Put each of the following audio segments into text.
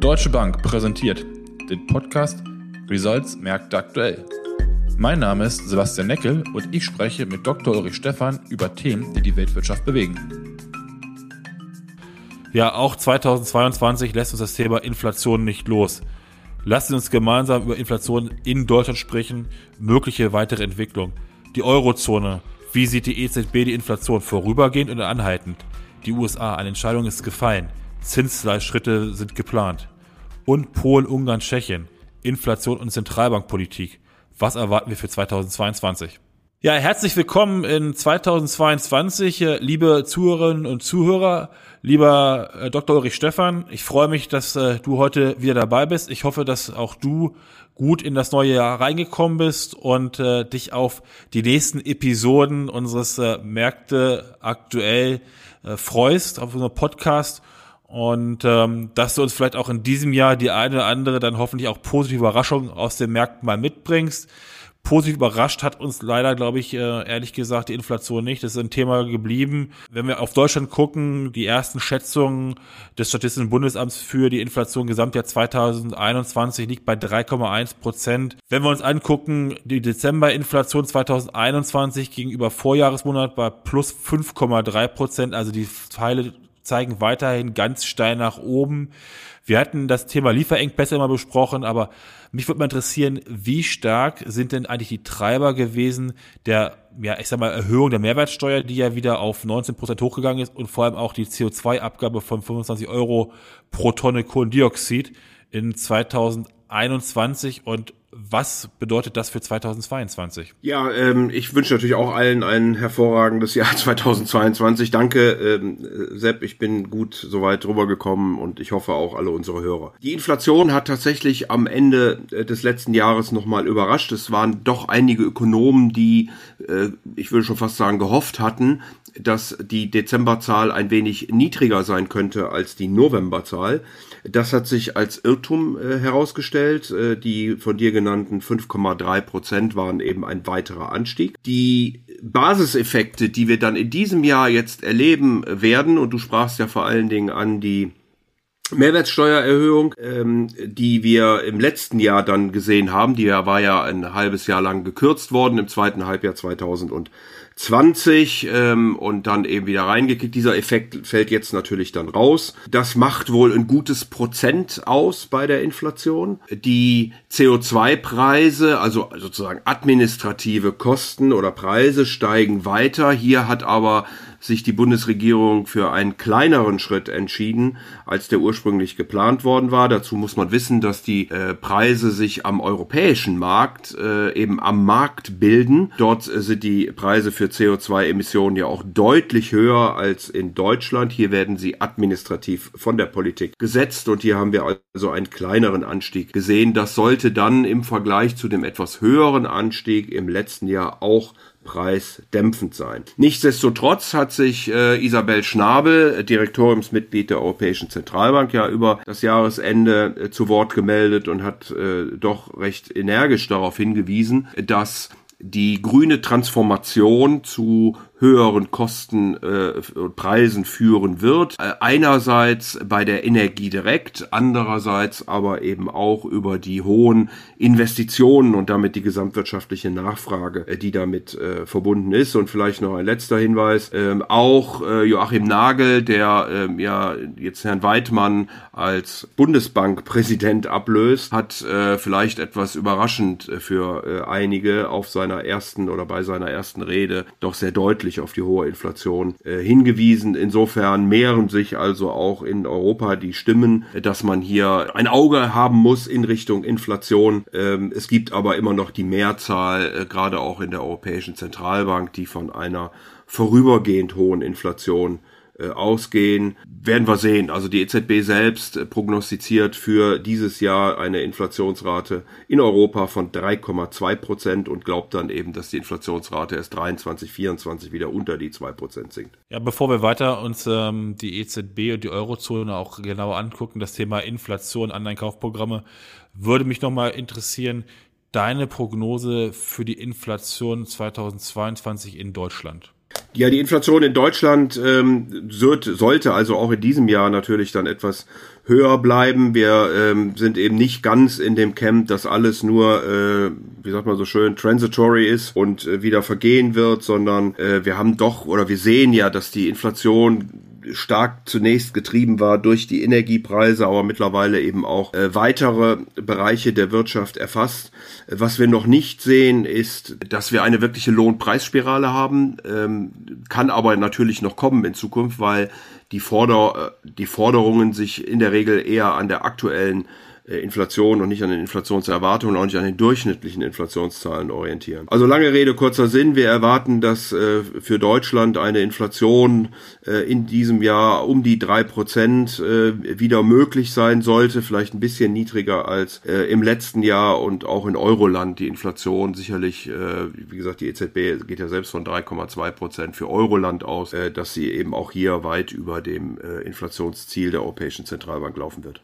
Deutsche Bank präsentiert den Podcast Results Märkte aktuell. Mein Name ist Sebastian Neckel und ich spreche mit Dr. Ulrich Stephan über Themen, die die Weltwirtschaft bewegen. Ja, auch 2022 lässt uns das Thema Inflation nicht los. Lassen Sie uns gemeinsam über Inflation in Deutschland sprechen, mögliche weitere Entwicklung. Die Eurozone. Wie sieht die EZB die Inflation vorübergehend oder anhaltend? Die USA. Eine Entscheidung ist gefallen. Zinsleitschritte sind geplant. Und Polen, Ungarn, Tschechien. Inflation und Zentralbankpolitik. Was erwarten wir für 2022? Ja, herzlich willkommen in 2022, äh, liebe Zuhörerinnen und Zuhörer, lieber äh, Dr. Ulrich Stephan. Ich freue mich, dass äh, du heute wieder dabei bist. Ich hoffe, dass auch du gut in das neue Jahr reingekommen bist und dich auf die nächsten Episoden unseres Märkte aktuell freust, auf unseren Podcast und ähm, dass du uns vielleicht auch in diesem Jahr die eine oder andere dann hoffentlich auch positive Überraschung aus den Märkten mal mitbringst. Positiv überrascht hat uns leider, glaube ich, äh, ehrlich gesagt, die Inflation nicht. Das ist ein Thema geblieben. Wenn wir auf Deutschland gucken, die ersten Schätzungen des Statistischen Bundesamts für die Inflation Gesamtjahr 2021 liegt bei 3,1 Prozent. Wenn wir uns angucken, die Dezemberinflation 2021 gegenüber Vorjahresmonat bei plus 5,3 Prozent, also die Teile zeigen weiterhin ganz steil nach oben. Wir hatten das Thema Lieferengpässe immer besprochen, aber mich würde mal interessieren, wie stark sind denn eigentlich die Treiber gewesen der, ja, ich sag mal, Erhöhung der Mehrwertsteuer, die ja wieder auf 19 Prozent hochgegangen ist und vor allem auch die CO2-Abgabe von 25 Euro pro Tonne Kohlendioxid in 2021 und was bedeutet das für 2022? Ja, ähm, ich wünsche natürlich auch allen ein hervorragendes Jahr 2022. Danke, ähm, Sepp, ich bin gut soweit drüber gekommen und ich hoffe auch alle unsere Hörer. Die Inflation hat tatsächlich am Ende äh, des letzten Jahres nochmal überrascht. Es waren doch einige Ökonomen, die, äh, ich würde schon fast sagen, gehofft hatten, dass die Dezemberzahl ein wenig niedriger sein könnte als die Novemberzahl. Das hat sich als Irrtum äh, herausgestellt. Äh, die von dir genannten 5,3 Prozent waren eben ein weiterer Anstieg. Die Basiseffekte, die wir dann in diesem Jahr jetzt erleben werden, und du sprachst ja vor allen Dingen an die Mehrwertsteuererhöhung, ähm, die wir im letzten Jahr dann gesehen haben, die war ja ein halbes Jahr lang gekürzt worden im zweiten Halbjahr 2000 20 ähm, und dann eben wieder reingekickt. Dieser Effekt fällt jetzt natürlich dann raus. Das macht wohl ein gutes Prozent aus bei der Inflation. Die CO2-Preise, also sozusagen administrative Kosten oder Preise steigen weiter. Hier hat aber sich die Bundesregierung für einen kleineren Schritt entschieden, als der ursprünglich geplant worden war. Dazu muss man wissen, dass die äh, Preise sich am europäischen Markt äh, eben am Markt bilden. Dort äh, sind die Preise für CO2-Emissionen ja auch deutlich höher als in Deutschland. Hier werden sie administrativ von der Politik gesetzt und hier haben wir also einen kleineren Anstieg gesehen. Das sollte dann im Vergleich zu dem etwas höheren Anstieg im letzten Jahr auch preisdämpfend sein. Nichtsdestotrotz hat sich äh, Isabel Schnabel, Direktoriumsmitglied der Europäischen Zentralbank, ja über das Jahresende äh, zu Wort gemeldet und hat äh, doch recht energisch darauf hingewiesen, dass die grüne Transformation zu höheren Kosten äh, Preisen führen wird. Äh, einerseits bei der Energie direkt, andererseits aber eben auch über die hohen Investitionen und damit die gesamtwirtschaftliche Nachfrage, äh, die damit äh, verbunden ist. Und vielleicht noch ein letzter Hinweis, ähm, auch äh, Joachim Nagel, der ähm, ja jetzt Herrn Weidmann als Bundesbankpräsident ablöst, hat äh, vielleicht etwas überraschend für einige auf seiner ersten oder bei seiner ersten Rede doch sehr deutlich deutlich auf die hohe Inflation äh, hingewiesen. Insofern mehren sich also auch in Europa die Stimmen, dass man hier ein Auge haben muss in Richtung Inflation. Ähm, es gibt aber immer noch die Mehrzahl, äh, gerade auch in der Europäischen Zentralbank, die von einer vorübergehend hohen Inflation ausgehen, werden wir sehen. Also die EZB selbst äh, prognostiziert für dieses Jahr eine Inflationsrate in Europa von 3,2 Prozent und glaubt dann eben, dass die Inflationsrate erst 23, 24 wieder unter die 2 Prozent sinkt. Ja, bevor wir weiter uns ähm, die EZB und die Eurozone auch genauer angucken, das Thema Inflation, Anleihenkaufprogramme, würde mich nochmal interessieren, deine Prognose für die Inflation 2022 in Deutschland. Ja, die Inflation in Deutschland ähm, sollte also auch in diesem Jahr natürlich dann etwas höher bleiben. Wir ähm, sind eben nicht ganz in dem Camp, dass alles nur, äh, wie sagt man so schön, transitory ist und äh, wieder vergehen wird, sondern äh, wir haben doch oder wir sehen ja, dass die Inflation stark zunächst getrieben war durch die Energiepreise, aber mittlerweile eben auch äh, weitere Bereiche der Wirtschaft erfasst. Was wir noch nicht sehen, ist, dass wir eine wirkliche Lohnpreisspirale haben, ähm, kann aber natürlich noch kommen in Zukunft, weil die, Forder, äh, die Forderungen sich in der Regel eher an der aktuellen Inflation und nicht an den Inflationserwartungen, auch nicht an den durchschnittlichen Inflationszahlen orientieren. Also lange Rede, kurzer Sinn. Wir erwarten, dass äh, für Deutschland eine Inflation äh, in diesem Jahr um die drei Prozent äh, wieder möglich sein sollte, vielleicht ein bisschen niedriger als äh, im letzten Jahr und auch in Euroland die Inflation sicherlich, äh, wie gesagt, die EZB geht ja selbst von 3,2 Prozent für Euroland aus, äh, dass sie eben auch hier weit über dem äh, Inflationsziel der Europäischen Zentralbank laufen wird.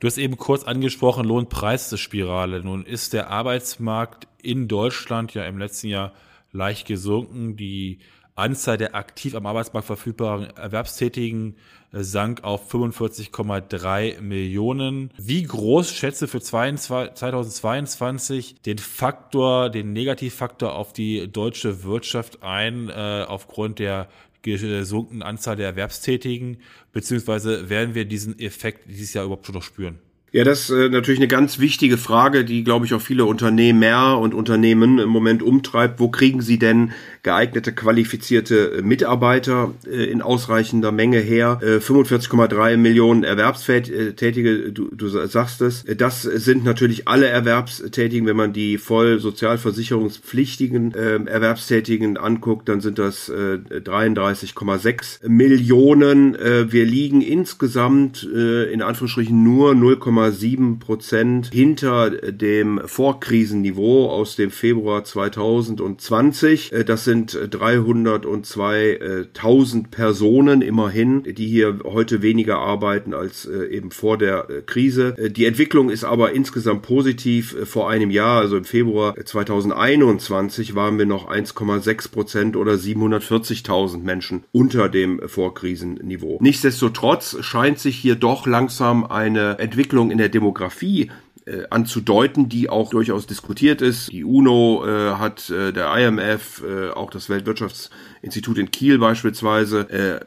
Du hast eben kurz angesprochen, Lohnpreisspirale. Nun ist der Arbeitsmarkt in Deutschland ja im letzten Jahr leicht gesunken. Die Anzahl der aktiv am Arbeitsmarkt verfügbaren Erwerbstätigen äh, sank auf 45,3 Millionen. Wie groß schätze für 2022 den Faktor, den Negativfaktor auf die deutsche Wirtschaft ein, äh, aufgrund der gesunkenen Anzahl der Erwerbstätigen, beziehungsweise werden wir diesen Effekt dieses Jahr überhaupt schon noch spüren? Ja, das ist äh, natürlich eine ganz wichtige Frage, die, glaube ich, auch viele Unternehmer und Unternehmen im Moment umtreibt. Wo kriegen sie denn geeignete, qualifizierte äh, Mitarbeiter äh, in ausreichender Menge her? 45,3 Millionen Erwerbstätige, du, du sagst es. Das sind natürlich alle Erwerbstätigen. Wenn man die voll sozialversicherungspflichtigen Erwerbstätigen anguckt, dann sind das 33,6 Millionen. Wir liegen insgesamt in Anführungsstrichen nur 0, 0,7 Prozent hinter dem Vorkrisenniveau aus dem Februar 2020. Äh, das sind 302.000 Personen immerhin, die hier heute weniger arbeiten als äh, eben vor der äh, Krise. Die Entwicklung ist aber insgesamt positiv. Vor einem Jahr, also im Februar 2021, waren wir noch 1,6 Prozent oder 740.000 Menschen unter dem Vorkrisenniveau. Nichtsdestotrotz scheint sich hier doch langsam eine Entwicklung in der Demografie äh, anzudeuten, die auch durchaus diskutiert ist. Die UNO äh, hat, äh, der IMF, äh, auch das Weltwirtschaftsinstitut in Kiel beispielsweise äh,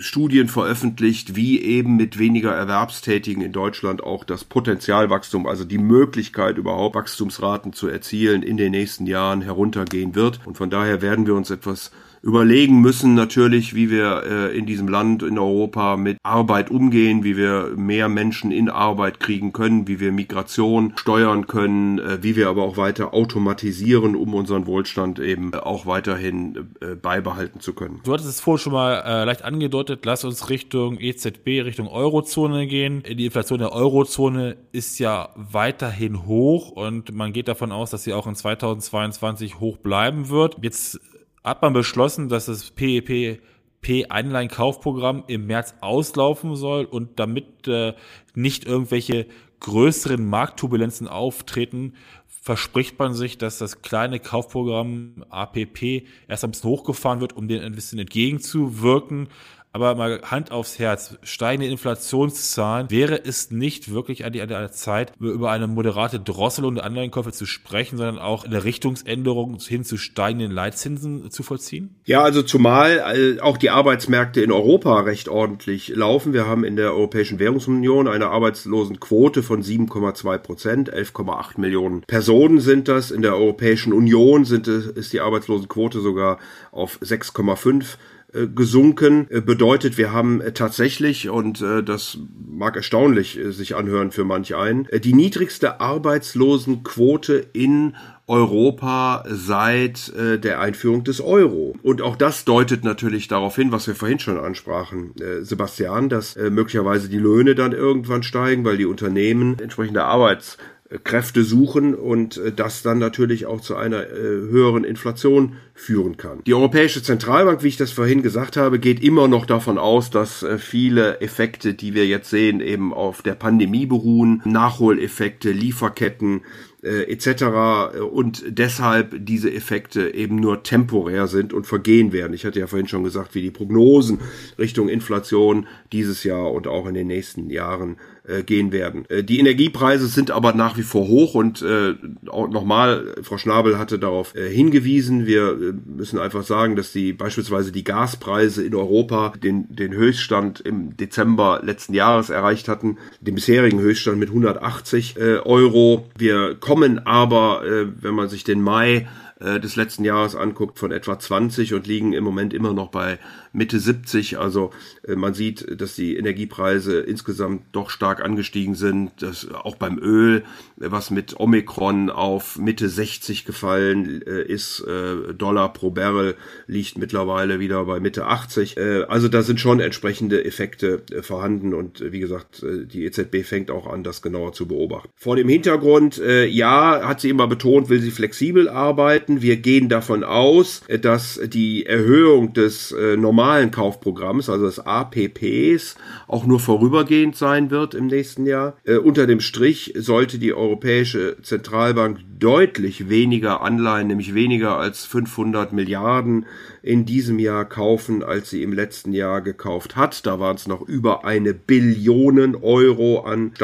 Studien veröffentlicht, wie eben mit weniger Erwerbstätigen in Deutschland auch das Potenzialwachstum, also die Möglichkeit überhaupt Wachstumsraten zu erzielen in den nächsten Jahren heruntergehen wird. Und von daher werden wir uns etwas überlegen müssen natürlich, wie wir äh, in diesem Land, in Europa mit Arbeit umgehen, wie wir mehr Menschen in Arbeit kriegen können, wie wir Migration steuern können, äh, wie wir aber auch weiter automatisieren, um unseren Wohlstand eben äh, auch weiterhin äh, beibehalten zu können. Du hattest es vorhin schon mal äh, leicht angedeutet, lass uns Richtung EZB, Richtung Eurozone gehen. Die Inflation der Eurozone ist ja weiterhin hoch und man geht davon aus, dass sie auch in 2022 hoch bleiben wird. Jetzt hat man beschlossen, dass das PEP P-Einleihenkaufprogramm im März auslaufen soll und damit äh, nicht irgendwelche größeren Marktturbulenzen auftreten, verspricht man sich, dass das kleine Kaufprogramm APP erst ein bisschen hochgefahren wird, um den ein bisschen entgegenzuwirken. Aber mal Hand aufs Herz, steigende Inflationszahlen, wäre es nicht wirklich an der Zeit, über eine moderate Drosselung der Anleihenkäufe zu sprechen, sondern auch eine Richtungsänderung hin zu steigenden Leitzinsen zu vollziehen? Ja, also zumal äh, auch die Arbeitsmärkte in Europa recht ordentlich laufen. Wir haben in der Europäischen Währungsunion eine Arbeitslosenquote von 7,2 Prozent, 11,8 Millionen Personen sind das. In der Europäischen Union sind, ist die Arbeitslosenquote sogar auf 6,5 äh, gesunken. Äh, bedeutet, wir haben äh, tatsächlich, und das mag erstaunlich sich anhören für manch einen, die niedrigste Arbeitslosenquote in Europa seit äh, der Einführung des Euro. Und auch das deutet natürlich darauf hin, was wir vorhin schon ansprachen, äh, Sebastian, dass äh, möglicherweise die Löhne dann irgendwann steigen, weil die Unternehmen entsprechende Arbeits Kräfte suchen und äh, das dann natürlich auch zu einer äh, höheren Inflation führen kann. Die Europäische Zentralbank, wie ich das vorhin gesagt habe, geht immer noch davon aus, dass äh, viele Effekte, die wir jetzt sehen, eben auf der Pandemie beruhen, Nachholeffekte, Lieferketten, etc. und deshalb diese Effekte eben nur temporär sind und vergehen werden. Ich hatte ja vorhin schon gesagt, wie die Prognosen Richtung Inflation dieses Jahr und auch in den nächsten Jahren äh, gehen werden. Äh, die Energiepreise sind aber nach wie vor hoch und äh, nochmal, Frau Schnabel hatte darauf äh, hingewiesen, wir äh, müssen einfach sagen, dass die beispielsweise die Gaspreise in Europa den, den Höchststand im Dezember letzten Jahres erreicht hatten, den bisherigen Höchststand mit 180 äh, Euro. Wir kommen aber, äh, wenn man sich den Mai äh, des letzten Jahres anguckt, von etwa 20 und liegen im Moment immer noch bei Mitte 70. Also äh, man sieht, dass die Energiepreise insgesamt doch stark angestiegen sind. Das, auch beim Öl, was mit Omikron auf Mitte 60 gefallen äh, ist, äh, Dollar pro Barrel liegt mittlerweile wieder bei Mitte 80. Äh, also da sind schon entsprechende Effekte äh, vorhanden und äh, wie gesagt, äh, die EZB fängt auch an, das genauer zu beobachten. Vor dem Hintergrund, äh, ja, hat sie immer betont, will sie flexibel arbeiten. Wir gehen davon aus, äh, dass die Erhöhung des äh, normalen normalen Kaufprogramms, also des APPs, auch nur vorübergehend sein wird im nächsten Jahr. Äh, unter dem Strich sollte die Europäische Zentralbank deutlich weniger Anleihen, nämlich weniger als 500 Milliarden in diesem Jahr kaufen, als sie im letzten Jahr gekauft hat. Da waren es noch über eine Billion Euro an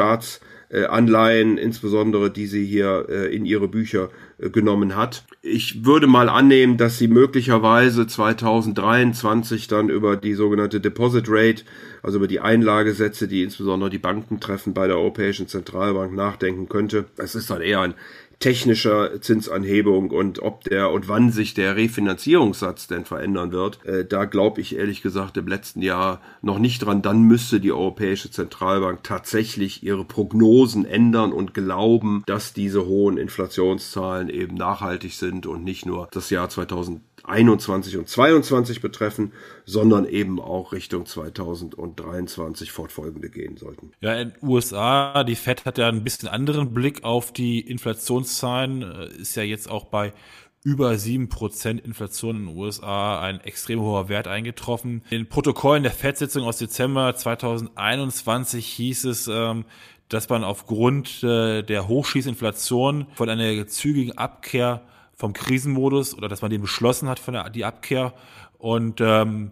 Staatsanleihen, insbesondere die sie hier äh, in ihre Bücher genommen hat. Ich würde mal annehmen, dass sie möglicherweise 2023 dann über die sogenannte Deposit Rate, also über die Einlagesätze, die insbesondere die Banken treffen, bei der Europäischen Zentralbank nachdenken könnte. Das ist dann eher ein technischer Zinsanhebung und ob der und wann sich der Refinanzierungssatz denn verändern wird, äh, da glaube ich ehrlich gesagt im letzten Jahr noch nicht dran. Dann müsste die Europäische Zentralbank tatsächlich ihre Prognosen ändern und glauben, dass diese hohen Inflationszahlen eben nachhaltig sind und nicht nur das Jahr 2000 21 und 22 betreffen, sondern eben auch Richtung 2023 fortfolgende gehen sollten. Ja, in den USA, die Fed hat ja ein bisschen anderen Blick auf die Inflationszahlen, äh, ist ja jetzt auch bei über sieben Prozent Inflation in den USA ein extrem hoher Wert eingetroffen. In den Protokollen der FED-Sitzung aus Dezember 2021 hieß es, ähm, dass man aufgrund äh, der Hochschießinflation von einer zügigen Abkehr vom Krisenmodus oder dass man den beschlossen hat von der die Abkehr und ähm,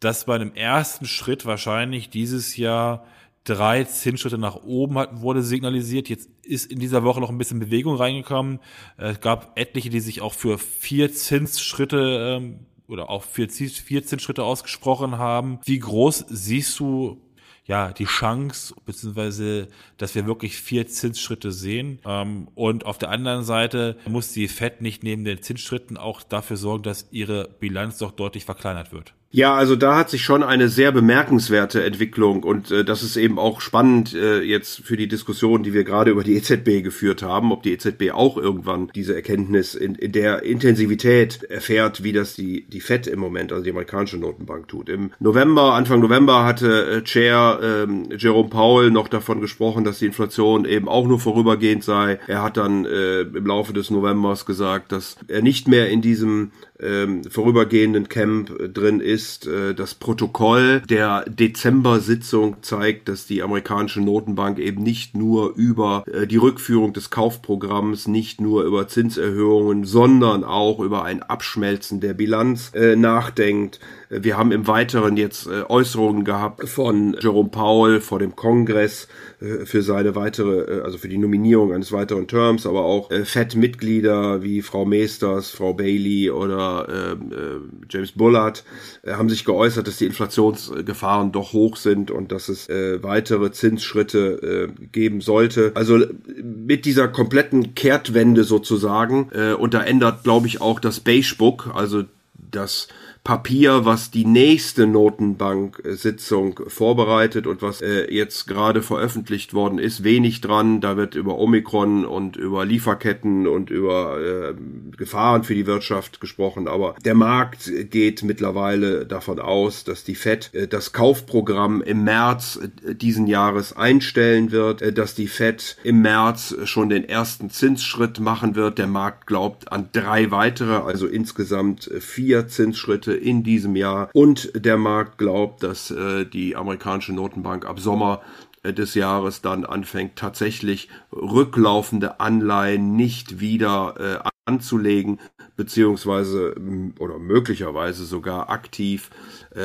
dass man im ersten Schritt wahrscheinlich dieses Jahr drei Zinsschritte nach oben hatten, wurde signalisiert. Jetzt ist in dieser Woche noch ein bisschen Bewegung reingekommen. Es gab etliche, die sich auch für vier Zinsschritte ähm, oder auch für vier Zinsschritte ausgesprochen haben. Wie groß siehst du ja, die Chance, beziehungsweise, dass wir wirklich vier Zinsschritte sehen. Ähm, und auf der anderen Seite muss die FED nicht neben den Zinsschritten auch dafür sorgen, dass ihre Bilanz doch deutlich verkleinert wird. Ja, also da hat sich schon eine sehr bemerkenswerte Entwicklung und äh, das ist eben auch spannend äh, jetzt für die Diskussion, die wir gerade über die EZB geführt haben, ob die EZB auch irgendwann diese Erkenntnis in, in der Intensivität erfährt, wie das die, die FED im Moment, also die amerikanische Notenbank tut. Im November, Anfang November hatte äh, Chair ähm, Jerome Powell noch davon gesprochen, dass die Inflation eben auch nur vorübergehend sei. Er hat dann äh, im Laufe des Novembers gesagt, dass er nicht mehr in diesem ähm, vorübergehenden Camp äh, drin ist. Äh, das Protokoll der Dezember-Sitzung zeigt, dass die amerikanische Notenbank eben nicht nur über äh, die Rückführung des Kaufprogramms, nicht nur über Zinserhöhungen, sondern auch über ein Abschmelzen der Bilanz nachdenkt. Wir haben im Weiteren jetzt äh, Äußerungen gehabt von Jerome Powell vor dem Kongress äh, für seine weitere, äh, also für die Nominierung eines weiteren Terms, aber auch FED-Mitglieder wie Frau Meesters, Frau Bailey oder ähm, äh, James Bullard haben sich geäußert, dass die Inflationsgefahren doch hoch sind und dass es weitere Zinsschritte geben sollte. Also mit dieser kompletten Kehrtwende sozusagen und da ändert, glaube ich, auch das Beige Book, also das Papier, was die nächste Notenbank-Sitzung vorbereitet und was äh, jetzt gerade veröffentlicht worden ist, wenig dran. Da wird über Omikron und über Lieferketten und über äh, Gefahren für die Wirtschaft gesprochen. Aber der Markt geht mittlerweile davon aus, dass die Fed äh, das Kaufprogramm im März äh, diesen Jahres einstellen wird, äh, dass die Fed im März schon den ersten Zinsschritt machen wird. Der Markt glaubt an drei weitere, also insgesamt vier Zinsschritte in diesem Jahr. Und der Markt glaubt, dass äh, die amerikanische Notenbank ab Sommer äh, des Jahres dann anfängt, tatsächlich rücklaufende Anleihen nicht wieder äh, anzulegen, beziehungsweise oder möglicherweise sogar aktiv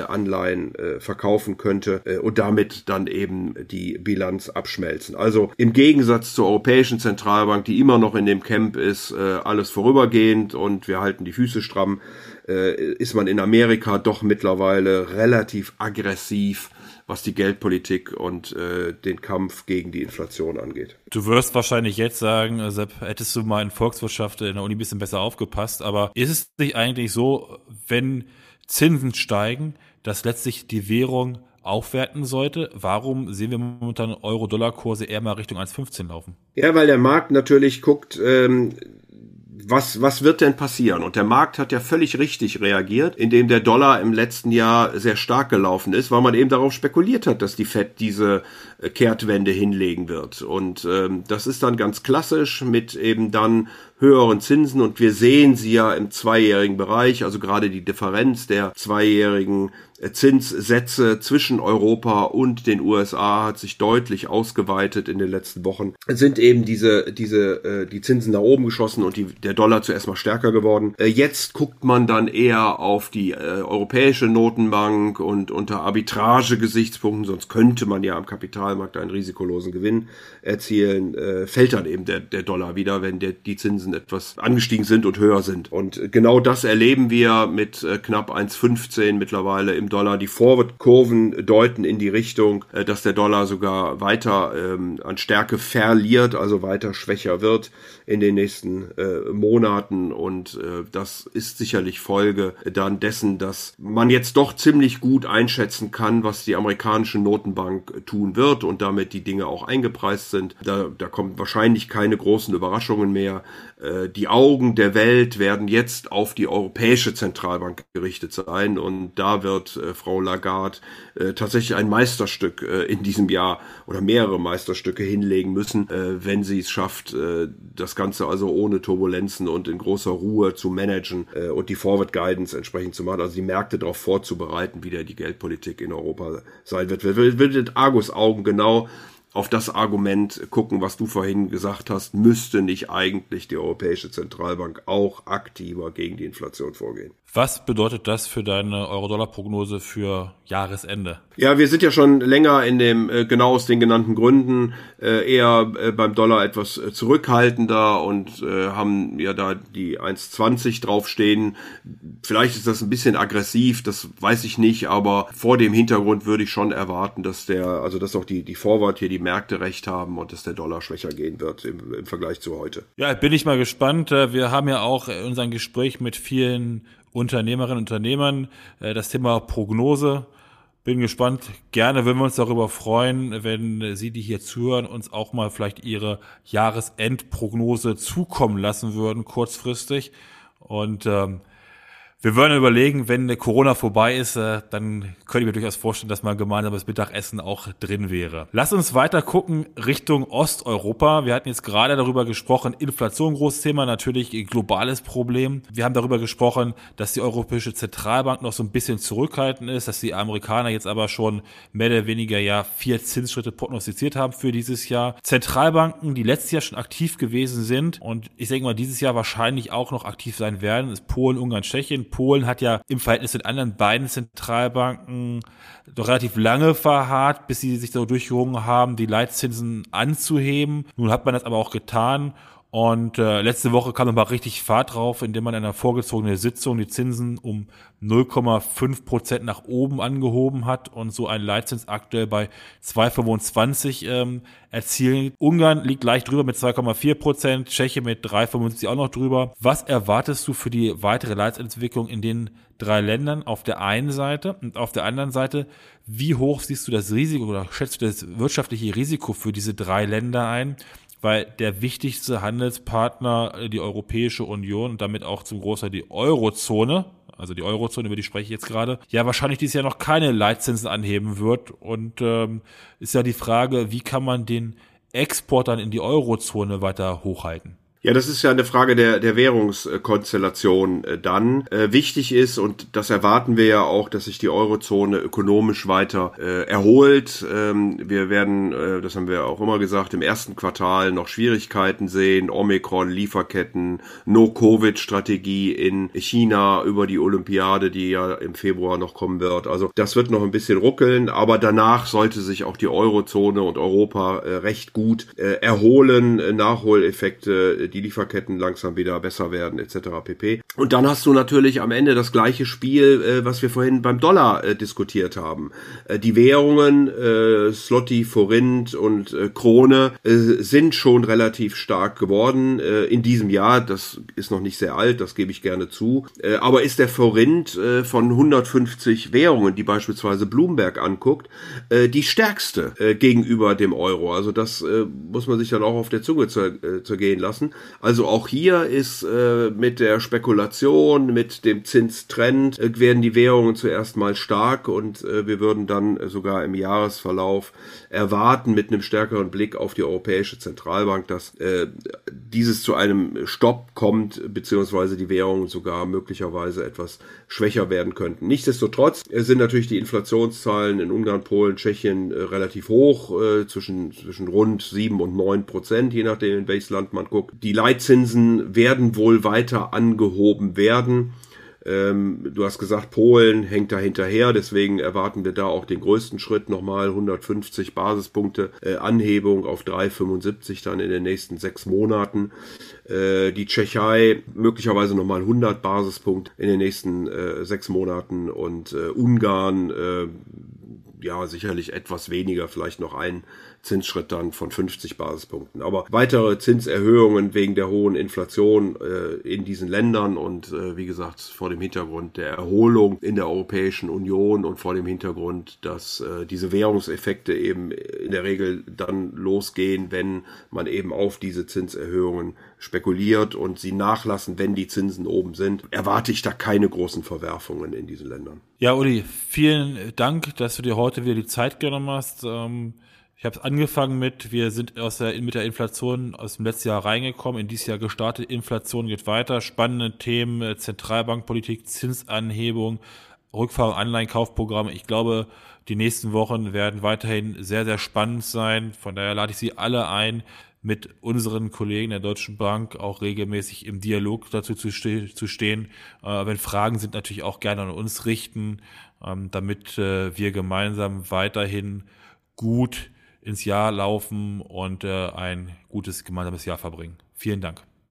Anleihen verkaufen könnte und damit dann eben die Bilanz abschmelzen. Also im Gegensatz zur Europäischen Zentralbank, die immer noch in dem Camp ist, alles vorübergehend und wir halten die Füße stramm, ist man in Amerika doch mittlerweile relativ aggressiv was die Geldpolitik und äh, den Kampf gegen die Inflation angeht. Du wirst wahrscheinlich jetzt sagen, äh, Sepp, hättest du mal in Volkswirtschaft in der Uni ein bisschen besser aufgepasst, aber ist es nicht eigentlich so, wenn Zinsen steigen, dass letztlich die Währung aufwerten sollte. Warum sehen wir momentan Euro-Dollar-Kurse eher mal Richtung 1,15 laufen? Ja, weil der Markt natürlich guckt, ähm, was, was wird denn passieren? Und der Markt hat ja völlig richtig reagiert, indem der Dollar im letzten Jahr sehr stark gelaufen ist, weil man eben darauf spekuliert hat, dass die Fed diese äh, Kehrtwende hinlegen wird. Und ähm, das ist dann ganz klassisch mit eben dann höheren Zinsen und wir sehen sie ja im zweijährigen Bereich, also gerade die Differenz der zweijährigen äh, Zinssätze zwischen Europa und den USA hat sich deutlich ausgeweitet in den letzten Wochen. Sind eben diese, diese, äh, die Zinsen nach oben geschossen und die, der Dollar zuerst mal stärker geworden. Äh, jetzt guckt man dann eher auf die europäische Notenbank und unter Arbitrage-Gesichtspunkten, sonst könnte man ja am Kapitalmarkt einen risikolosen Gewinn erzielen, fällt dann eben der, der Dollar wieder, wenn der, die Zinsen Zinsen etwas angestiegen sind und höher sind. Und genau das erleben wir mit äh, knapp 1,15 mittlerweile im Dollar. Die Forward-Kurven deuten in die Richtung, äh, dass der Dollar sogar weiter ähm, an Stärke verliert, also weiter schwächer wird in den nächsten äh, Monaten. Und äh, das ist sicherlich Folge dann dessen, dass man jetzt doch ziemlich gut einschätzen kann, was die amerikanische Notenbank tun wird und damit die Dinge auch eingepreist sind. Da, da kommen wahrscheinlich keine großen Überraschungen mehr. Äh, die Augen der Welt werden jetzt auf die Europäische Zentralbank gerichtet sein und da wird äh, Frau Lagarde äh, tatsächlich ein Meisterstück in diesem Jahr oder mehrere Meisterstücke hinlegen müssen, wenn sie es schafft, das Ganze also ohne Turbulenzen und in großer Ruhe zu managen und die Forward Guidance entsprechend zu machen, also die Märkte darauf vorzubereiten, wie der die Geldpolitik in Europa sein wird. Wir wird Argus Augen genau auf das Argument gucken, was du vorhin gesagt hast, müsste nicht eigentlich die Europäische Zentralbank auch aktiver gegen die Inflation vorgehen. Was bedeutet das für deine Euro-Dollar-Prognose für Jahresende? Ja, wir sind ja schon länger in dem, äh, genau aus den genannten Gründen, äh, eher äh, beim Dollar etwas äh, zurückhaltender und äh, haben ja da die 1,20 draufstehen. Vielleicht ist das ein bisschen aggressiv, das weiß ich nicht, aber vor dem Hintergrund würde ich schon erwarten, dass der, also dass auch die, die Forward hier die Märkte recht haben und dass der Dollar schwächer gehen wird im, im Vergleich zu heute. Ja, bin ich mal gespannt. Äh, wir haben ja auch in unserem Gespräch mit vielen Unternehmerinnen und Unternehmern. Äh, das Thema Prognose. Bin gespannt. Gerne würden wir uns darüber freuen, wenn Sie, die hier zuhören, uns auch mal vielleicht Ihre Jahresendprognose zukommen lassen würden, kurzfristig. Und ähm, wir würden überlegen, wenn Corona vorbei ist, äh, dann könnte ich mir durchaus vorstellen, dass mal gemeinsames Mittagessen auch drin wäre. Lass uns weiter gucken Richtung Osteuropa. Wir hatten jetzt gerade darüber gesprochen, Inflation großes Thema, natürlich globales Problem. Wir haben darüber gesprochen, dass die Europäische Zentralbank noch so ein bisschen zurückhaltend ist, dass die Amerikaner jetzt aber schon mehr oder weniger ja vier Zinsschritte prognostiziert haben für dieses Jahr. Zentralbanken, die letztes Jahr schon aktiv gewesen sind und ich denke mal dieses Jahr wahrscheinlich auch noch aktiv sein werden, ist Polen, Ungarn, Tschechien. Polen hat ja im Verhältnis zu den anderen beiden Zentralbanken doch relativ lange verharrt, bis sie sich so durchgerungen haben, die Leitzinsen anzuheben. Nun hat man das aber auch getan und äh, letzte Woche kam nochmal richtig Fahrt drauf, indem man in einer vorgezogenen Sitzung die Zinsen um 0,5 Prozent nach oben angehoben hat und so ein Leitzins aktuell bei 2,25 ähm, erzielen. Ungarn liegt leicht drüber mit 2,4 Prozent, Tschechien mit 3,75 auch noch drüber. Was erwartest du für die weitere Leitzinsentwicklung in den drei Ländern auf der einen Seite und auf der anderen Seite, wie hoch siehst du das Risiko oder schätzt du das wirtschaftliche Risiko für diese drei Länder ein? Weil der wichtigste Handelspartner, äh, die Europäische Union und damit auch zum Großteil die Eurozone, also die Eurozone, über die spreche ich jetzt gerade, ja wahrscheinlich dieses Jahr noch keine Leitzinsen anheben wird. Und ähm, ist ja die Frage, wie kann man den Export dann in die Eurozone weiter hochhalten? Ja, das ist ja eine Frage der, der Währungskonstellation äh, dann. Äh, wichtig ist, und das erwarten wir ja auch, dass sich die Eurozone ökonomisch weiter äh, erholt. Ähm, wir werden, äh, das haben wir auch immer gesagt, im ersten Quartal noch Schwierigkeiten sehen. Omikron, Lieferketten, No-Covid-Strategie in China über die Olympiade, die ja im Februar noch kommen wird. Also das wird noch ein bisschen ruckeln, aber danach sollte sich auch die Eurozone und Europa äh, recht gut äh, erholen. Nachholeffekte die Lieferketten langsam wieder besser werden etc. pp. Und dann hast du natürlich am Ende das gleiche Spiel, äh, was wir vorhin beim Dollar äh, diskutiert haben. Äh, die Währungen, äh, Slotty, Forint und äh, Krone äh, sind schon relativ stark geworden äh, in diesem Jahr. Das ist noch nicht sehr alt, das gebe ich gerne zu. Äh, aber ist der Forint äh, von 150 Währungen, die beispielsweise Bloomberg anguckt, äh, die stärkste äh, gegenüber dem Euro. Also das äh, muss man sich dann auch auf der Zunge äh, zergehen lassen. Also auch hier ist äh, mit der Spekulation, mit dem Zinstrend, äh, werden die Währungen zuerst mal stark und äh, wir würden dann äh, sogar im Jahresverlauf erwarten mit einem stärkeren Blick auf die Europäische Zentralbank, dass äh, dieses zu einem Stopp kommt, beziehungsweise die Währungen sogar möglicherweise etwas schwächer werden könnten. Nichtsdestotrotz sind natürlich die Inflationszahlen in Ungarn, Polen, Tschechien äh, relativ hoch, äh, zwischen, zwischen rund sieben und neun Prozent, je nachdem in welches Land man guckt. Die Leitzinsen werden wohl weiter angehoben werden. Ähm, du hast gesagt, Polen hängt da hinterher, deswegen erwarten wir da auch den größten Schritt nochmal 150 Basispunkte äh, Anhebung auf 3,75 dann in den nächsten sechs Monaten. Äh, die Tschechei möglicherweise nochmal 100 Basispunkte in den nächsten äh, sechs Monaten und äh, Ungarn äh, ja sicherlich etwas weniger, vielleicht noch ein Zinsschritt dann von 50 Basispunkten. Aber weitere Zinserhöhungen wegen der hohen Inflation äh, in diesen Ländern und äh, wie gesagt vor dem Hintergrund der Erholung in der Europäischen Union und vor dem Hintergrund, dass äh, diese Währungseffekte eben in der Regel dann losgehen, wenn man eben auf diese Zinserhöhungen spekuliert und sie nachlassen, wenn die Zinsen oben sind, erwarte ich da keine großen Verwerfungen in diesen Ländern. Ja, Uli, vielen Dank, dass du dir heute wieder die Zeit genommen hast. Ähm ich habe es angefangen mit, wir sind aus der, mit der Inflation aus dem letzten Jahr reingekommen, in dieses Jahr gestartet, Inflation geht weiter, spannende Themen, äh, Zentralbankpolitik, Zinsanhebung, Rückfahrung, Anleihenkaufprogramme. Ich glaube, die nächsten Wochen werden weiterhin sehr, sehr spannend sein. Von daher lade ich Sie alle ein, mit unseren Kollegen der Deutschen Bank auch regelmäßig im Dialog dazu zu, ste zu stehen. Äh, wenn Fragen sind, natürlich auch gerne an uns richten, ähm, damit äh, wir gemeinsam weiterhin gut ins Jahr laufen und äh, ein gutes gemeinsames Jahr verbringen. Vielen Dank.